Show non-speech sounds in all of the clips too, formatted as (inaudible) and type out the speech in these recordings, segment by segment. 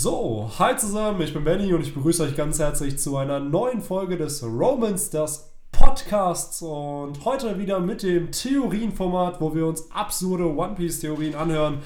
So, hi zusammen, ich bin Benny und ich begrüße euch ganz herzlich zu einer neuen Folge des Romans, das Podcasts und heute wieder mit dem Theorienformat, wo wir uns absurde One Piece Theorien anhören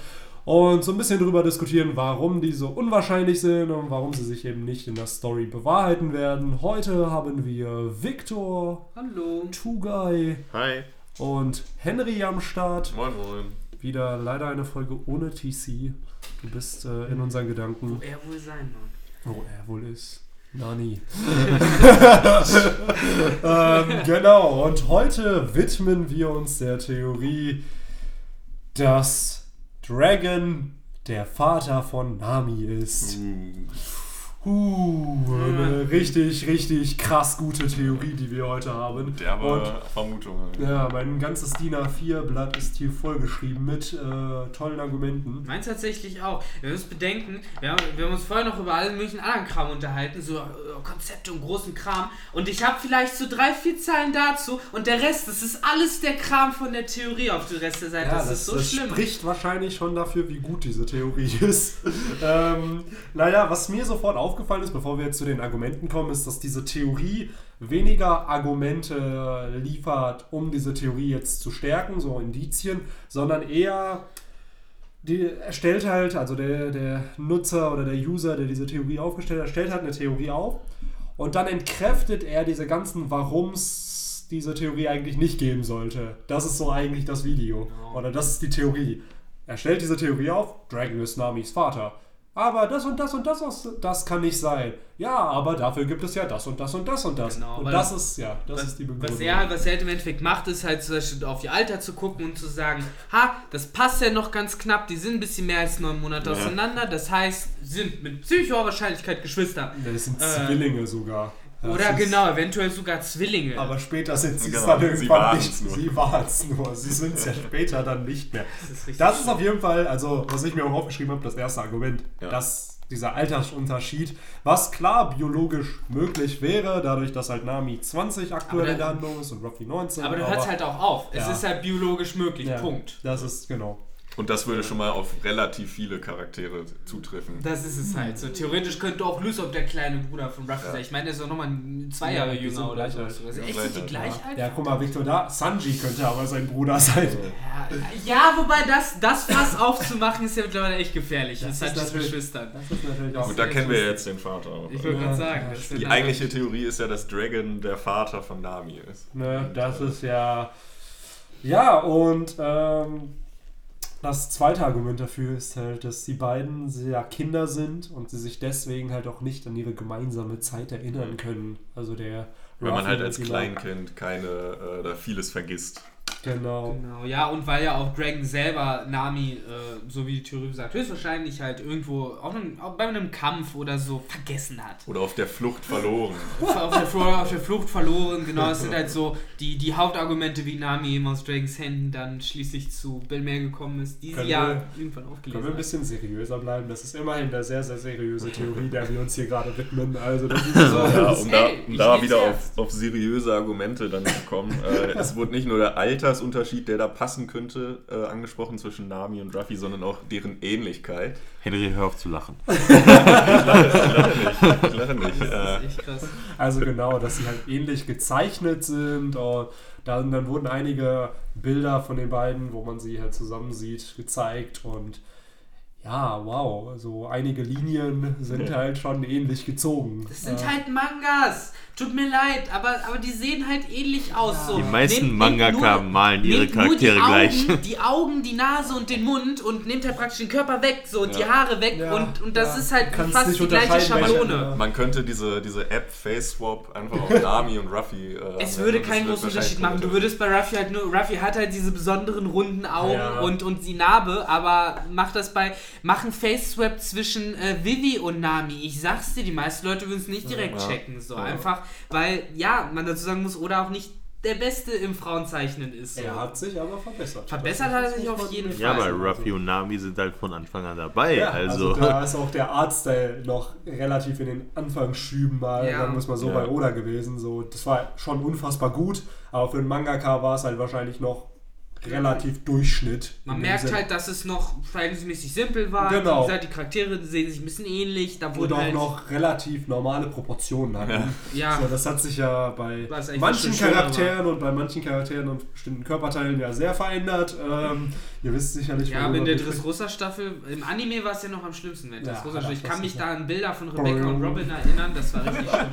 und so ein bisschen darüber diskutieren, warum die so unwahrscheinlich sind und warum sie sich eben nicht in der Story bewahrheiten werden. Heute haben wir Victor, Hallo. Tugai Hi. und Henry am Start. Moin Moin. Wieder leider eine Folge ohne TC. Du bist äh, in unseren Gedanken. Wo er wohl sein mag. Wo er wohl ist. Nani. (laughs) ähm, genau, und heute widmen wir uns der Theorie, dass Dragon der Vater von Nami ist. Uh, eine richtig, richtig krass gute Theorie, die wir heute haben. Derbe Und Vermutungen. ja, mein ganzes DIN A4-Blatt ist hier vollgeschrieben mit äh, tollen Argumenten. Meins tatsächlich auch. Wir müssen bedenken, wir haben, wir haben uns vorher noch über allen möglichen anderen Kram unterhalten, so äh, Konzepte und großen Kram. Und ich habe vielleicht so drei, vier Zeilen dazu und der Rest, das ist alles der Kram von der Theorie auf der Rest der Seite. Ja, das, das, ist so das schlimm. spricht wahrscheinlich schon dafür, wie gut diese Theorie (laughs) ist. ähm, naja, was mir sofort aufgefallen ist, bevor wir jetzt zu den Argumenten kommen, ist, dass diese Theorie weniger Argumente liefert, um diese Theorie jetzt zu stärken, so Indizien, sondern eher die erstellt halt, also der, der Nutzer oder der User, der diese Theorie aufgestellt hat, stellt halt eine Theorie auf und dann entkräftet er diese ganzen Warums diese Theorie eigentlich nicht geben sollte. Das ist so eigentlich das Video. Genau. Oder das ist die Theorie. Er stellt diese Theorie auf, Dragon ist Namis Vater. Aber das und das und das, das kann nicht sein. Ja, aber dafür gibt es ja das und das und das und das. Genau, und das ist, ja, das was, ist die Begründung. was er, was er im Endeffekt macht, ist halt zum Beispiel auf ihr Alter zu gucken und zu sagen, ha, das passt ja noch ganz knapp, die sind ein bisschen mehr als neun Monate Ja. auseinander, das heißt, sie sind mit psycho Wahrscheinlichkeit Geschwister. das sind Äh, Zwillinge sogar. Das Oder ist- genau, eventuell sogar Zwillinge. Aber später sind sie es Genau, dann sie irgendwann waren's nicht. nur. Sie waren es nur. Sie sind es ja später dann nicht mehr. das ist. Das ist auf jeden Fall, also was ich mir auch aufgeschrieben habe, das erste Argument, Ja. dass dieser Altersunterschied, was klar biologisch möglich wäre, dadurch, dass halt Nami 20 aktuell in der da- Handlung ist und Ruffy 19. aber du hörst halt auch auf. Es Ja. ist halt biologisch möglich. ja, Punkt. Das ist, genau. Und das würde schon mal auf relativ viele Charaktere zutreffen. Das ist es halt. So theoretisch könnte auch Lysop der kleine Bruder von Ruffy Ja. sein. Ich meine, der ist doch nochmal zwei Ja, Jahre sind jünger oder so. Also Ja, echt, sind die gleich alt, gleich alt? Ja, guck mal, Victor, da, Sanji könnte aber sein Bruder sein. Ja, ja, wobei das, das Fass aufzumachen ist ja mittlerweile echt gefährlich. Das Das, natürlich- Geschwistern. Das ist natürlich auch Gut, da kennen wir ja jetzt den Vater. Ich würde Ja, gerade sagen. ja, Die eigentliche Theorie ist ja, dass Dragon der Vater von Nami ist. Ne, das ist ja. Ja, und ähm, das zweite Argument dafür ist halt, dass die beiden sehr Kinder sind und sie sich deswegen halt auch nicht an ihre gemeinsame Zeit erinnern können. Also der. Weil man halt als Kleinkind keine, äh, oder vieles vergisst. Genau. Genau, ja, und weil ja auch Dragon selber Nami, äh, so wie die Theorie sagt, höchstwahrscheinlich halt irgendwo auch, einem, auch bei einem Kampf oder so vergessen hat. Oder auf der Flucht verloren. (laughs) auf, der, Fl- auf der Flucht verloren, genau, es sind halt so die, die Hauptargumente, wie Nami eben aus Dragons Händen dann schließlich zu Belmer gekommen ist, die sie Können ja wir- irgendwann Können wir aufgelesen ein bisschen seriöser bleiben? Das ist immerhin eine sehr, sehr seriöse (laughs) Theorie, der wir uns hier gerade widmen. Also, das (laughs) ist so. Ja, um da, um da wieder auf, auf seriöse Argumente dann zu kommen. Äh, es wurde nicht nur der Altersunterschied, der da passen könnte, äh, angesprochen zwischen Nami und Ruffy, sondern auch deren Ähnlichkeit. Henry, hör auf zu lachen. (laughs) Ich lache nicht. Ich lache nicht. Das ist echt krass. Also genau, dass sie halt ähnlich gezeichnet sind. Und dann, dann wurden einige Bilder von den beiden, wo man sie halt zusammen sieht, gezeigt. Und ja, wow, also einige Linien sind halt schon ähnlich gezogen. Das sind Äh, halt Mangas. Tut mir leid, aber, aber die sehen halt ähnlich aus. Ja. So. Die meisten Nehmt- nehmt Mangaka nur- malen ihre nehmt nur Charaktere die Augen, gleich. (laughs) Die Augen, die Nase und den Mund und nehmt halt praktisch den Körper weg so und Ja. die Haare weg Ja, und, und das ja. ist halt Kannst fast die gleiche Schablone. man könnte diese, diese App Face Swap einfach auf Nami und Ruffy. Äh, Es würde keinen großen Unterschied machen. Du würdest bei Ruffy halt nur. Ruffy hat halt diese besonderen runden Augen Ja. und, und die Narbe, aber macht das bei. Mach einen Face-Swap zwischen äh, Vivi und Nami. Ich sag's dir, die meisten Leute würden es nicht direkt Ja. checken. So Ja. Einfach, weil, ja, man dazu sagen muss, oder auch nicht der Beste im Frauenzeichnen ist. So. Er hat sich aber verbessert. Verbessert hat er sich auf jeden Ja, Fall. aber vergessen. Ruffy und Nami sind halt von Anfang an dabei. Ja, also, also da ist (laughs) auch der Artstyle noch relativ in den Anfangsschüben mal, Ja. sagen wir es mal so, Ja. bei Oda gewesen. So, das war schon unfassbar gut, aber für einen Mangaka war es halt wahrscheinlich noch relativ Durchschnitt. Man merkt halt, dass es noch verhältnismäßig simpel war. Genau. Wie gesagt, die Charaktere sehen sich ein bisschen ähnlich. Da und wurde auch halt. noch relativ normale Proportionen hatten. Ja. So, das hat sich ja bei manchen Charakteren und bei manchen Charakteren und bestimmten Körperteilen ja sehr verändert. Ähm, ihr wisst sicherlich, Ja, aber in der. Dressrosa-Staffel, im Anime war es ja noch am schlimmsten. Der Ja, Dressrosa-Staffel. Ich kann mich da an Bilder von Rebecca und. Robin erinnern, das war richtig schlimm. (laughs)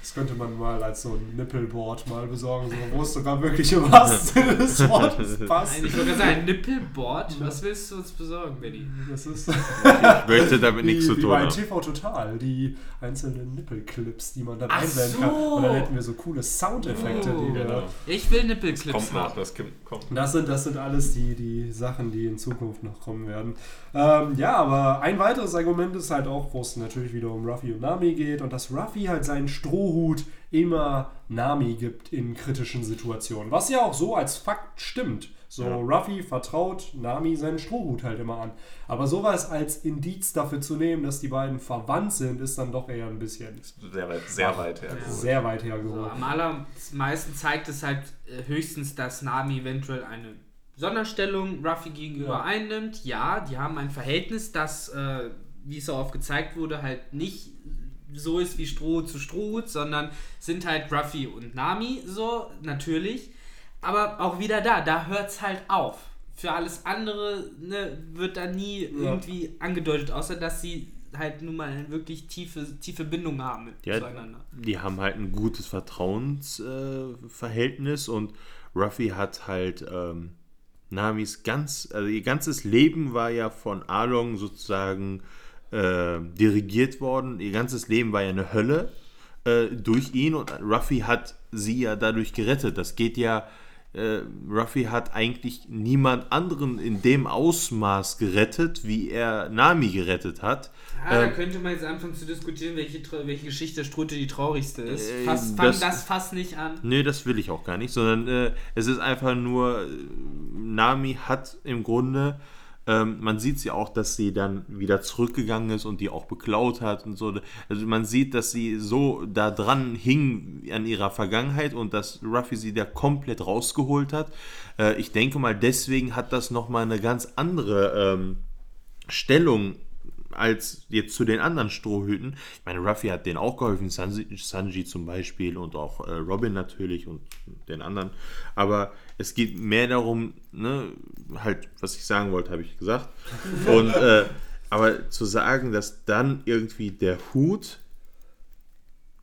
Das könnte man mal als so ein Nippelboard mal besorgen, so, wo es sogar wirklich im wahrsten Sinne des Wortes passt. Nein, ich gerade sagen, ein Nippelboard. Was willst du uns besorgen, Benny? Das ist Ich möchte damit nichts zu tun bei haben. TV Total, die einzelnen Nippelclips, die man dann Ach einblenden so. kann. Und dann hätten wir so coole Soundeffekte, Oh. die wir Genau. Ich will Nippelclips Kommt haben. das kommt. kommt. Das sind, das sind alles die, die Sachen, die in Zukunft noch kommen werden. Ähm, ja, aber ein weiteres Argument ist halt auch, wo es natürlich wieder um Ruffy und Nami geht und dass Ruffy halt seinen Strohhut immer Nami gibt in kritischen Situationen. Was ja auch so als Fakt stimmt. So, Ja. Ruffy vertraut Nami seinen Strohhut halt immer an. Aber sowas als Indiz dafür zu nehmen, dass die beiden verwandt sind, ist dann doch eher ein bisschen Sehr weit, sehr weit her. Ja. sehr weit So, hergeholt. am allermeisten zeigt es halt äh, höchstens, dass Nami eventuell eine Sonderstellung Ruffy gegenüber Ja. einnimmt. Ja, die haben ein Verhältnis, das, äh, wie es auch oft gezeigt wurde, halt nicht so ist wie Strohhut zu Strohhut, sondern sind halt Ruffy und Nami so, natürlich. Aber auch wieder da, da hört es halt auf. Für alles andere ne, wird da nie irgendwie angedeutet, außer dass sie halt nun mal eine wirklich tiefe, tiefe Bindung haben mit Ja, zueinander. die haben halt ein gutes Vertrauensverhältnis äh, und Ruffy hat halt ähm, Namis ganz, also ihr ganzes Leben war ja von Arlong sozusagen äh, dirigiert worden. Ihr ganzes Leben war ja eine Hölle äh, durch ihn und Ruffy hat sie ja dadurch gerettet. Das geht ja, äh, Ruffy hat eigentlich niemand anderen in dem Ausmaß gerettet, wie er Nami gerettet hat. Ah, da Ähm, könnte man jetzt anfangen zu diskutieren, welche, welche Geschichte Strute die traurigste ist. Äh, Fass, fang das- das, Fass nicht an. Nee, das will ich auch gar nicht, sondern äh, es ist einfach nur, Nami hat im Grunde, ähm, man sieht sie auch, dass sie dann wieder zurückgegangen ist und die auch beklaut hat und so. Also man sieht, dass sie so da dran hing an ihrer Vergangenheit und dass Ruffy sie da komplett rausgeholt hat. Äh, ich denke mal, deswegen hat das nochmal eine ganz andere ähm, Stellung als jetzt zu den anderen Strohhüten. Ich meine, Ruffy hat denen auch geholfen, Sanji, Sanji zum Beispiel und auch äh, Robin natürlich und den anderen. Aber es geht mehr darum, ne, halt, was ich sagen wollte, habe ich gesagt. Und äh, aber zu sagen, dass dann irgendwie der Hut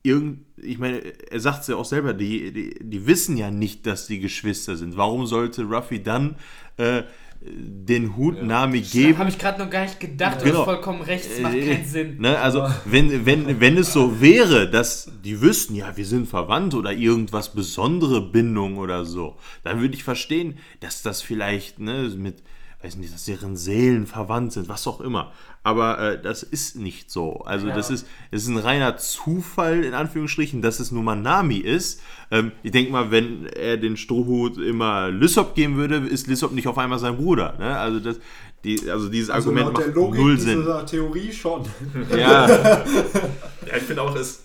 irgend, ich meine, er sagt es ja auch selber, die, die, die wissen ja nicht, dass die Geschwister sind. Warum sollte Ruffy dann äh, den Hut Nami Da geben? habe ich gerade noch gar nicht gedacht. Du Genau. hast vollkommen recht, es macht Äh, keinen Sinn. Ne, also, wenn, wenn, wenn es so wäre, dass die wüssten, ja, wir sind verwandt oder irgendwas besondere Bindung oder so, dann würde ich verstehen, dass das vielleicht ne, mit, weiß nicht, dass deren Seelen verwandt sind, was auch immer. Aber äh, das ist nicht so. Also, Ja. das, ist, das ist ein reiner Zufall, in Anführungsstrichen, dass es nun mal Nami ist. Ähm, ich denke mal, wenn er den Strohhut immer Lysop geben würde, ist Lysop nicht auf einmal sein Bruder. Ne? Also, das, die, also dieses Also Argument macht Logik null Sinn. dieser Theorie schon. (laughs) Ja, Ja, ich finde auch, es,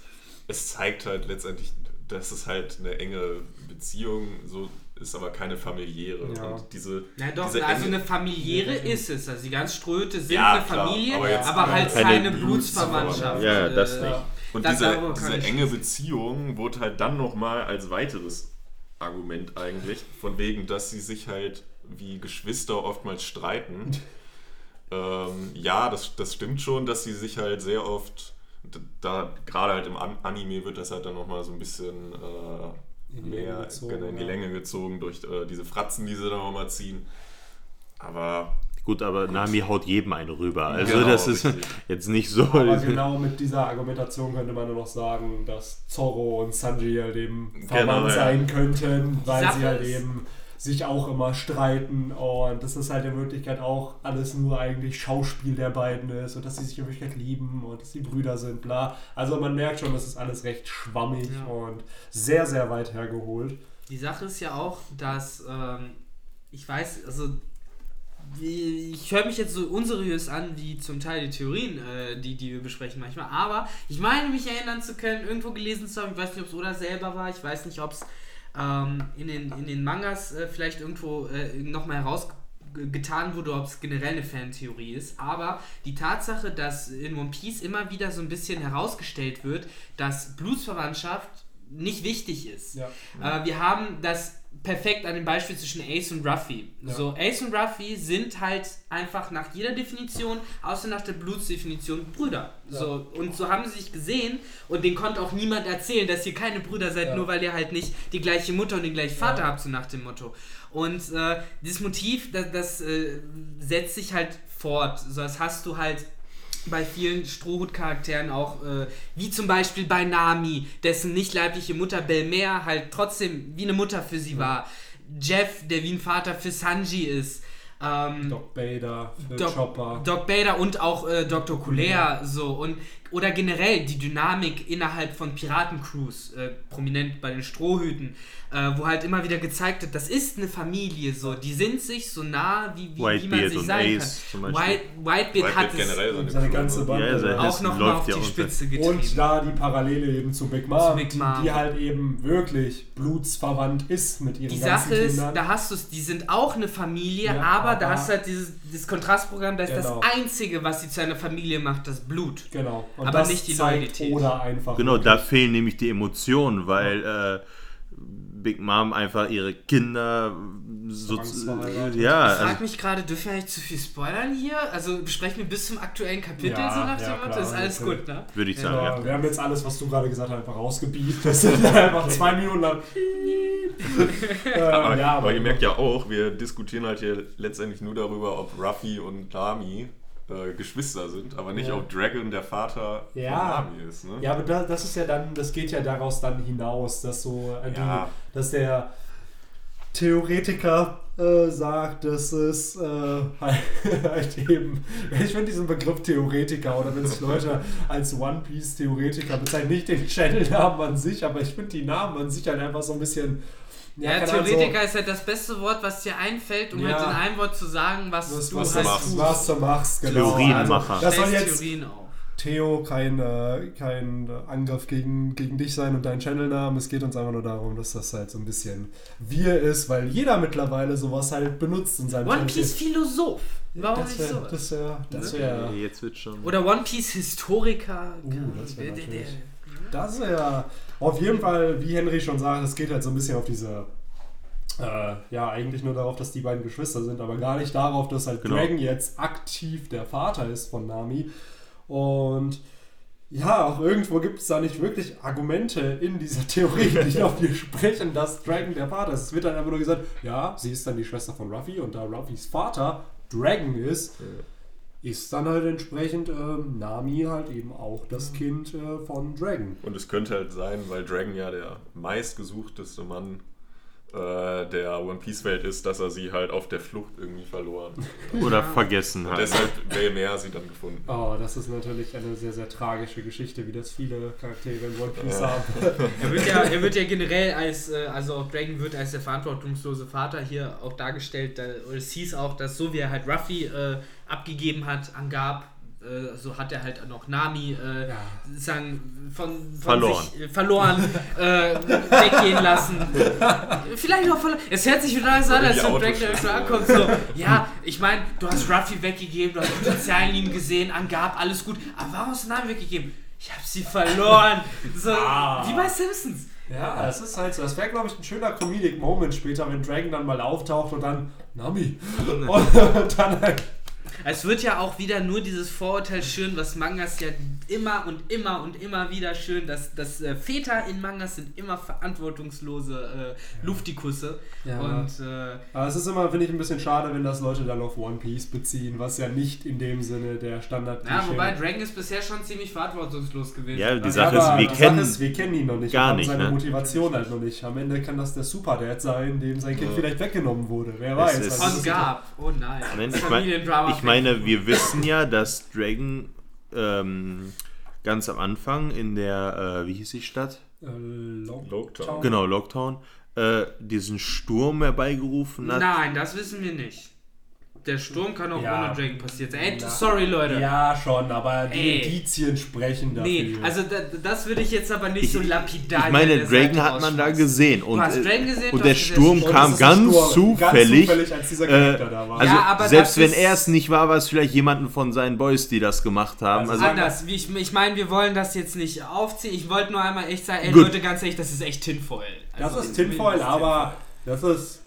es zeigt halt letztendlich, dass es halt eine enge Beziehung so ist, aber keine familiäre. Ja. Und diese, Na doch, diese also eine familiäre ist es. Also die ganz Ströte sind Ja, eine klar, Familie, aber aber, jetzt halt keine keine Blutsverwandtschaft. Ja, das Äh, nicht. Und das diese, diese enge Beziehung wurde halt dann nochmal als weiteres Argument eigentlich, von wegen, dass sie sich halt wie Geschwister oftmals streiten. (laughs) ähm, ja, das, das stimmt schon, dass sie sich halt sehr oft, da gerade halt im An Anime wird das halt dann nochmal so ein bisschen äh, In die Länge mehr gezogen, genau, in die ja. Länge gezogen durch äh, diese Fratzen, die sie dann nochmal ziehen. Aber Gut, aber Nami haut jedem eine rüber. Also Genau, das ist richtig. jetzt nicht so. Aber genau mit dieser Argumentation könnte man nur noch sagen, dass Zorro und Sanji halt eben verwandt Genau, ja. sein könnten, weil sie halt eben sich auch immer streiten und das ist halt in Wirklichkeit auch alles nur eigentlich Schauspiel der beiden ist und dass sie sich in Wirklichkeit lieben und dass sie Brüder sind, bla. Also man merkt schon, das ist alles recht schwammig Ja. und sehr, sehr weit hergeholt. Die Sache ist ja auch, dass ähm, ich weiß, also ich höre mich jetzt so unseriös an, wie zum Teil die Theorien, äh, die, die wir besprechen manchmal, aber ich meine mich erinnern zu können, irgendwo gelesen zu haben, ich weiß nicht, ob es oder selber war, ich weiß nicht, ob es ähm, in, den, in den Mangas äh, vielleicht irgendwo äh, nochmal herausgetan wurde, ob es generell eine Fantheorie ist. Aber die Tatsache, dass in One Piece immer wieder so ein bisschen herausgestellt wird, dass Blutsverwandtschaft nicht wichtig ist. Ja. Äh, wir haben das perfekt an dem Beispiel zwischen Ace und Ruffy. Ja. So, Ace und Ruffy sind halt einfach nach jeder Definition, außer nach der Blutsdefinition, Brüder. Ja. So, und so haben sie sich gesehen und denen konnte auch niemand erzählen, dass ihr keine Brüder seid, Ja. nur weil ihr halt nicht die gleiche Mutter und den gleichen Vater habt, so nach dem Motto. Und äh, dieses Motiv, das, das äh, setzt sich halt fort. So, das hast du halt bei vielen Strohhut-Charakteren auch, äh, wie zum Beispiel bei Nami, dessen nicht leibliche Mutter Belmer halt trotzdem wie eine Mutter für sie war. Jeff, der wie ein Vater für Sanji ist. Ähm, Doc Bader, für Doc, Chopper. Doc Bader und auch äh, Dr. Kulea so und oder generell die Dynamik innerhalb von Piratencrews, äh, prominent bei den Strohhüten, äh, wo halt immer wieder gezeigt wird, das ist eine Familie so, die sind sich so nah wie, wie, wie man sich und sein Ace kann. White, Whitebeard Whitebeard hat es generell Und seine seine ganze Bande. Ja, also auch das noch mal läuft auf die Spitze getrieben. Und da die Parallele eben zu Big Mom, Zu Big die, Mom. die halt eben wirklich blutsverwandt ist mit ihren Die ganzen Sache ist, Kindern. da hast du es, die sind auch eine Familie, Ja, aber, da aber- hast du halt dieses, dieses Kontrastprogramm, da ist Genau. das Einzige, was sie zu einer Familie macht, das Blut. genau. Und aber das nicht die zeigt Loyalität. Oder einfach. Genau, wirklich. da fehlen nämlich die Emotionen, weil äh, Big Mom einfach ihre Kinder so, ja, Ich frage also, mich gerade, dürfen wir eigentlich zu viel spoilern hier? Also besprechen wir bis zum aktuellen Kapitel Ja, so nach ja, dem Motto? Ist alles bitte. gut, ne? würde ich sagen. Ja, Ja. wir haben jetzt alles, was du gerade gesagt hast, einfach rausgebiebt. Das sind einfach zwei Minuten lang. (laughs) äh, Aber, ja, aber ihr merkt ja auch, wir diskutieren halt hier letztendlich nur darüber, ob Ruffy und Nami äh, Geschwister sind, aber nicht, Ja. ob Dragon der Vater Ja. von Nami ist. Ne? Ja, aber da, das ist ja dann, das geht ja daraus dann hinaus, dass so äh, Ja. die, dass der Theoretiker äh, sagt, dass es äh, halt, (laughs) halt eben, ich finde diesen Begriff Theoretiker oder wenn sich Leute (laughs) als One Piece Theoretiker bezeichnen, nicht den Channel-Namen an sich, aber ich finde die Namen an sich halt einfach so ein bisschen. Ja, Ahnung, Theoretiker ist halt das beste Wort, was dir einfällt, um Ja. halt in einem Wort zu sagen, was, so, was, du was, halt was, tust. was du machst, genau. Theorienmacher. das soll jetzt Theorien auf. Theo kein, äh, kein Angriff gegen, gegen dich sein und deinen Channelnamen. Es geht uns einfach nur darum, dass das halt so ein bisschen wir ist, weil jeder mittlerweile sowas halt benutzt in seinem One. Piece Philosoph. Warum das nicht wär, sowas? Das wäre. Das Okay, wäre. Jetzt wird schon. Oder One Piece Historiker. Uh, das wär Das wäre. Auf jeden Fall, wie Henry schon sagt, es geht halt so ein bisschen auf diese. Äh, ja, eigentlich nur darauf, dass die beiden Geschwister sind, aber gar nicht darauf, dass halt Genau. Dragon jetzt aktiv der Vater ist von Nami. Und ja, auch irgendwo gibt es da nicht wirklich Argumente in dieser Theorie, die (laughs) dafür sprechen, dass Dragon der Vater ist. Es wird dann einfach nur gesagt, ja, sie ist dann die Schwester von Ruffy und da Ruffys Vater Dragon ist, ist dann halt entsprechend ähm, Nami halt eben auch das Kind äh, von Dragon. Und es könnte halt sein, weil Dragon ja der meistgesuchteste Mann äh, der One Piece Welt ist, dass er sie halt auf der Flucht irgendwie verloren. (laughs) Oder vergessen Und hat. deshalb Belmer sie dann gefunden. Oh, das ist natürlich eine sehr, sehr tragische Geschichte, wie das viele Charaktere in One Piece Ja. haben. (laughs) Er wird, ja, er wird ja generell als, äh, also auch Dragon wird als der verantwortungslose Vater hier auch dargestellt. Da, es hieß auch, dass so wie er halt Ruffy äh, abgegeben hat, angab, äh, so hat er halt noch Nami äh, Ja. sozusagen von, von Verloren. sich äh, verloren äh, weggehen lassen. (laughs) Vielleicht auch verloren. Es hört sich wieder so an, als wenn Autos so ankommt. So, ja, ich meine, du hast Ruffy weggegeben, du hast Potenzial in ihm gesehen, angab, alles gut. Aber warum hast du Nami weggegeben? Ich habe sie verloren. So, Ah. wie bei Simpsons. Ja, es ist halt so. Das wäre, glaube ich, ein schöner Comedic Moment später, wenn Dragon dann mal auftaucht und dann Nami. (laughs) Und dann halt. Es wird ja auch wieder nur dieses Vorurteil schön, was Mangas ja immer und immer und immer wieder schön, dass, dass äh, Väter in Mangas sind immer verantwortungslose äh, Luftikusse. Ja. Und äh, Aber es ist immer, finde ich, ein bisschen schade, wenn das Leute dann auf One Piece beziehen, was ja nicht in dem Sinne der standard ja, wobei Dragon ist bisher schon ziemlich verantwortungslos gewesen. Ja, die Also, Sache ist, wir kennen- Sache ist, wir kennen ihn noch nicht. gar wir haben nicht, seine ne? Motivation halt noch nicht. Am Ende kann das der Superdad sein, dem sein Kind vielleicht weggenommen wurde. Wer weiß. ist- Also, Von Gab. Oh nein. Ich, mein, Familiendrama. ich meine, wir wissen ja, dass Dragon ähm, ganz am Anfang in der, äh, wie hieß die Stadt? äh, Lockdown. Genau, Lockdown, äh, diesen Sturm herbeigerufen hat. Nein, das wissen wir nicht. Der Sturm kann auch Ja. ohne Dragon passiert sein. Ey, sorry, Leute. Ja, schon, aber die Ey. Indizien sprechen dafür. Nee, also da, das würde ich jetzt aber nicht Ich- so lapidar Ich meine, Dragon hat man da rausschmeißen. gesehen. Und, hast äh, Dragon gesehen, und der gesehen, Sturm das Und kam ganz Sturm. zufällig. Ganz zufällig, als dieser Äh, Charakter da war. also Ja, aber selbst das wenn er es nicht war, war es vielleicht jemanden von seinen Boys, die das gemacht haben. Also Also, Anders, wie ich, ich meine, wir wollen das jetzt nicht aufziehen. Ich wollte nur einmal echt sagen, ey. Leute, ganz ehrlich, das ist echt Tinfoil. das Also, ist Tinfoil, aber das ist.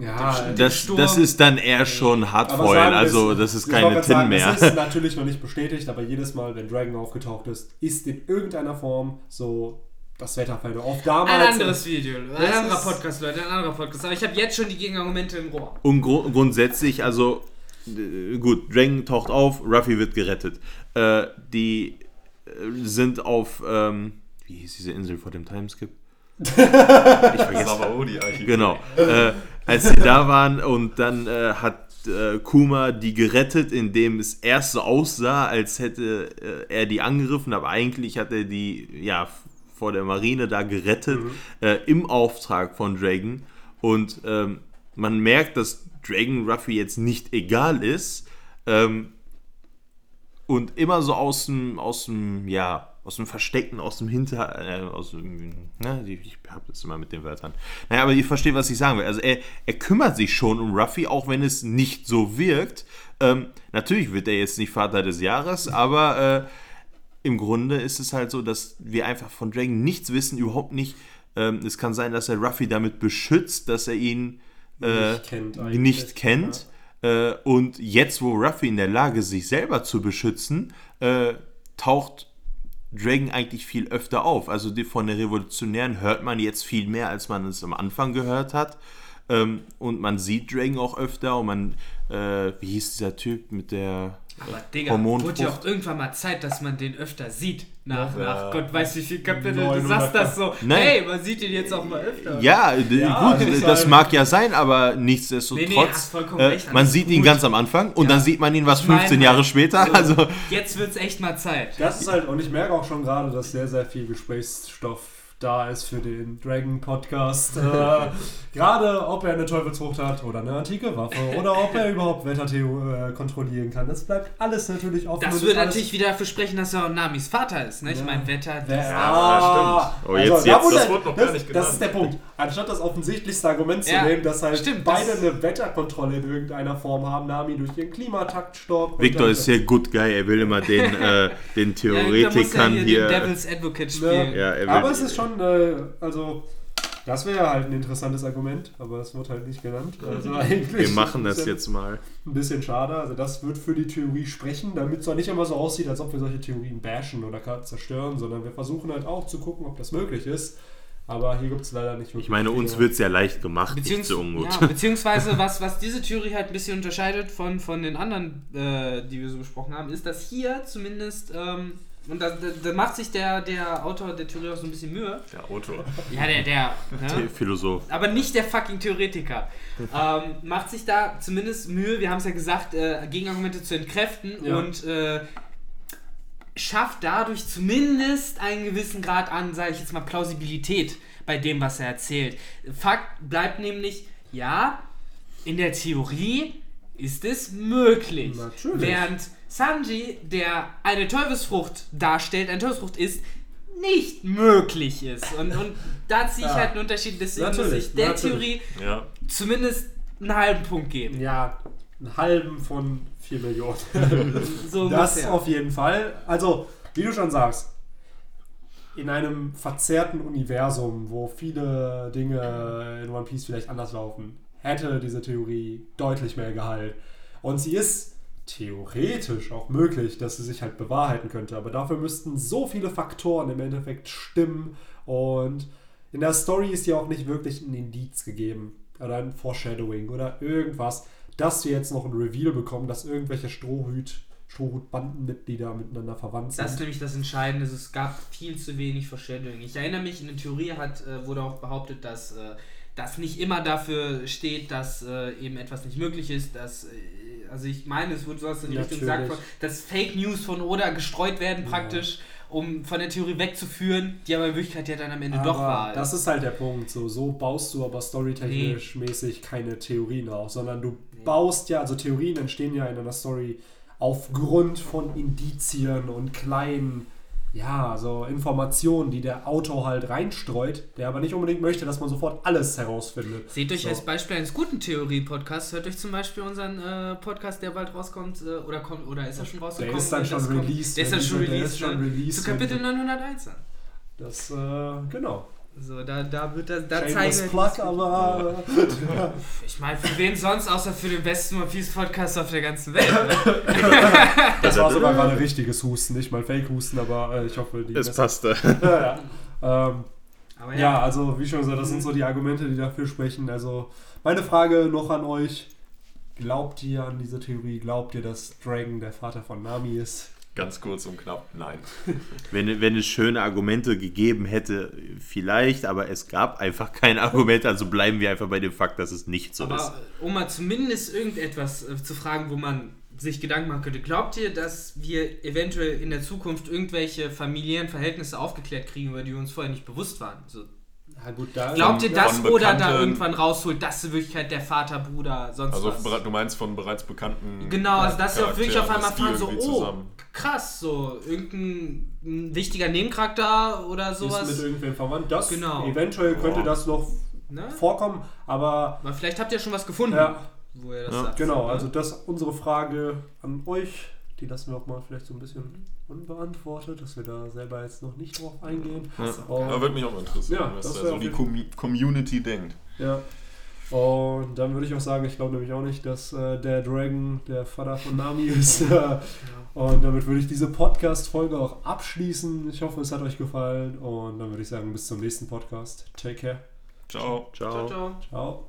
Ja, das, das ist dann eher schon Hardfoil, also das ist keine Tin sagen, mehr. Es ist (laughs) natürlich noch nicht bestätigt, aber jedes Mal, wenn Dragon aufgetaucht ist, ist in irgendeiner Form so das Wetterfeld auf damals. Ein anderes Video, ein Das anderer Podcast, Leute, ein anderer Podcast. Aber ich habe jetzt schon die Gegenargumente im Rohr. Und gru grundsätzlich, also äh, gut, Dragon taucht auf, Ruffy wird gerettet. Äh, die äh, sind auf, ähm, wie hieß diese Insel vor dem Timeskip? (laughs) Ich vergesse. Sabaody Archiv. Genau. Äh, als sie da waren und dann äh, hat äh, Kuma die gerettet, indem es erst so aussah, als hätte äh, er die angegriffen, aber eigentlich hat er die ja vor der Marine da gerettet äh, im Auftrag von Dragon. Und ähm, man merkt, dass Dragon Ruffy jetzt nicht egal ist ähm, und immer so aus dem aus dem ja aus dem Verstecken, aus dem Hinter, äh, aus dem, ne, ich hab das immer mit den Wörtern. Naja, aber ihr versteht, was ich sagen will. Also er, er kümmert sich schon um Ruffy, auch wenn es nicht so wirkt. Ähm, natürlich wird er jetzt nicht Vater des Jahres, aber äh, im Grunde ist es halt so, dass wir einfach von Dragon nichts wissen, überhaupt nicht. Ähm, es kann sein, dass er Ruffy damit beschützt, dass er ihn äh, Nicht kennt nicht kennt. Äh, und jetzt, wo Ruffy in der Lage ist, sich selber zu beschützen, äh, taucht Dragon eigentlich viel öfter auf. Also von den Revolutionären hört man jetzt viel mehr, als man es am Anfang gehört hat. Ähm, und man sieht Dragon auch öfter und man, äh, wie hieß dieser Typ mit der Aber Digga, Hormonfrucht? wurde ja auch irgendwann mal Zeit, dass man den öfter sieht. Nach, Ja. nach Gott weiß wie viel Kapitel. Du 900 sagst das so, Nein. hey, man sieht ihn jetzt auch mal öfter. Ja, Ja, gut, das ist das mag ja sein, aber Nee, nichtsdestotrotz, nee, hast vollkommen äh, recht, man sieht ihn gut. ganz am Anfang und Ja. dann sieht man ihn was Ich mein 15 halt, Jahre später. so, Also Jetzt wird's echt mal Zeit. Das ist halt, und ich merke auch schon gerade, dass sehr, sehr viel Gesprächsstoff da ist für den Dragon Podcast. Äh, (laughs) gerade ob er eine Teufelsfrucht hat oder eine antike Waffe oder ob er überhaupt Wettertheo äh, kontrollieren kann. Das bleibt alles natürlich offen. Das würde natürlich wieder dafür sprechen, dass er auch Namis Vater ist. Ne? Ich Ja. meine, Wetter. Wer- dies, Ah, Oh, also, jetzt- da das wurde noch das, gar nicht Das genannt. ist der Punkt. Anstatt das offensichtlichste Argument zu Ja, nehmen, dass halt stimmt, beide das- eine Wetterkontrolle in irgendeiner Form haben, Nami durch ihren Klimataktstopp. und Victor ist hier good guy, er will immer den, äh, den Ja, er Theoretikern hier, hier. den Devil's Advocate Ne? spielen. Ja, er will- aber es ist schon, äh, also, das wäre halt ein interessantes Argument, aber es wird halt nicht genannt. Also (laughs) eigentlich wir machen das jetzt mal. Ein bisschen schade. Also, das wird für die Theorie sprechen, damit es auch nicht immer so aussieht, als ob wir solche Theorien bashen oder gar zerstören, sondern wir versuchen halt auch zu gucken, ob das möglich ist. Aber hier gibt es leider nicht wirklich. Ich meine, uns wird es ja leicht gemacht, nicht Beziehungs zu Unmut. ja, beziehungsweise, (laughs) was, was diese Theorie halt ein bisschen unterscheidet von, von den anderen, äh, die wir so besprochen haben, ist, dass hier zumindest, ähm, und da, da, da macht sich der, der Autor der Theorie auch so ein bisschen Mühe. Der Autor. Ja, der, der. Der Ne? Philosoph. Aber nicht der fucking Theoretiker. (laughs) ähm, macht sich da zumindest Mühe, wir haben es ja gesagt, äh, Gegenargumente zu entkräften Ja. und äh, schafft dadurch zumindest einen gewissen Grad an, sage ich jetzt mal, Plausibilität bei dem, was er erzählt. Fakt bleibt nämlich, ja, in der Theorie ist es möglich. Natürlich. Während Sanji, der eine Teufelsfrucht darstellt, eine Teufelsfrucht ist, nicht möglich ist. Und, und da ziehe ich Ja. halt einen Unterschied. Deswegen muss Natürlich, ich der natürlich. Theorie Ja. zumindest einen halben Punkt geben. Ja, einen halben von 4 Millionen. (laughs) So Das ungefähr. auf jeden Fall. Also, wie du schon sagst, in einem verzerrten Universum, wo viele Dinge in One Piece vielleicht anders laufen, hätte diese Theorie deutlich mehr Gehalt. Und sie ist theoretisch auch möglich, dass sie sich halt bewahrheiten könnte. Aber dafür müssten so viele Faktoren im Endeffekt stimmen. Und in der Story ist ja auch nicht wirklich ein Indiz gegeben. Oder ein Foreshadowing oder irgendwas, dass wir jetzt noch ein Reveal bekommen, dass irgendwelche Strohhüt, Strohhut-Bandenmitglieder miteinander verwandt sind. Das ist nämlich das Entscheidende. Es gab viel zu wenig Foreshadowing. Ich erinnere mich, in der Theorie hat, äh, wurde auch behauptet, dass äh, das nicht immer dafür steht, dass äh, eben etwas nicht möglich ist. Dass, äh, also ich meine, es wurde sowas in die Richtung gesagt, dass Fake News von Oda gestreut werden Ja. praktisch, um von der Theorie wegzuführen, die aber in Wirklichkeit ja dann am Ende aber doch war. Das ist halt der Punkt. So, so baust du aber storytechnisch mäßig keine Theorien auf, sondern du baust ja, also Theorien entstehen ja in einer Story aufgrund von Indizien und kleinen, ja, so Informationen, die der Autor halt reinstreut, der aber nicht unbedingt möchte, dass man sofort alles herausfindet. Seht euch So. als Beispiel eines guten Theorie-Podcasts, hört euch zum Beispiel unseren äh, Podcast, der bald rauskommt, äh, oder kommt, oder ist er schon rausgekommen? Der ist dann schon released. Der ist dann schon dieser- der released, ist schon ne? released, Zu Kapitel wenn- 901 an. Das, äh, genau. So, da, da wird das, da zeigen Plug, aber (laughs) Ich meine, für wen sonst, außer für den besten One Piece Podcast auf der ganzen Welt. Ne? (laughs) das war sogar gerade richtiges Husten, nicht mal Fake-Husten, aber äh, ich hoffe, die Es passte. (laughs) ja, ja. Ähm, Aber ja, also wie schon gesagt, das sind so die Argumente, die dafür sprechen. Also meine Frage noch an euch. Glaubt ihr an diese Theorie? Glaubt ihr, dass Dragon der Vater von Nami ist? Ganz kurz und knapp, nein. (laughs) Wenn, wenn es schöne Argumente gegeben hätte, vielleicht, aber es gab einfach keine Argumente, also bleiben wir einfach bei dem Fakt, dass es nicht so ist. Aber um mal zumindest irgendetwas äh, zu fragen, wo man sich Gedanken machen könnte, glaubt ihr, dass wir eventuell in der Zukunft irgendwelche familiären Verhältnisse aufgeklärt kriegen, über die uns vorher nicht bewusst waren? So, Ja gut, da glaubt ihr, dass Oda da irgendwann rausholt, dass in Wirklichkeit der Vater, Bruder, sonst Also was? bere- du meinst von bereits bekannten Genau, also dass sie auch wirklich auf einmal fahren, so, oh, zusammen- krass, so, irgendein ein wichtiger Nebencharakter oder ist mit sowas. irgendwem verwandt. Das Genau. eventuell könnte Boah. das noch Ne? vorkommen, aber Aber vielleicht habt ihr schon was gefunden, ja, wo ihr das Ja, sagt. genau. ne? Also das ist unsere Frage an euch. Die lassen wir auch mal vielleicht so ein bisschen unbeantwortet, dass wir da selber jetzt noch nicht drauf eingehen. Ja. Aber würde mich auch interessieren, Ja, was da so die Com Community denkt. Ja. Und dann würde ich auch sagen, ich glaube nämlich auch nicht, dass äh, der Dragon der Vater von Nami ist. (laughs) und damit würde ich diese Podcast-Folge auch abschließen. Ich hoffe, es hat euch gefallen. Und dann würde ich sagen, bis zum nächsten Podcast. Take care. Ciao. Ciao. Ciao, ciao. Ciao.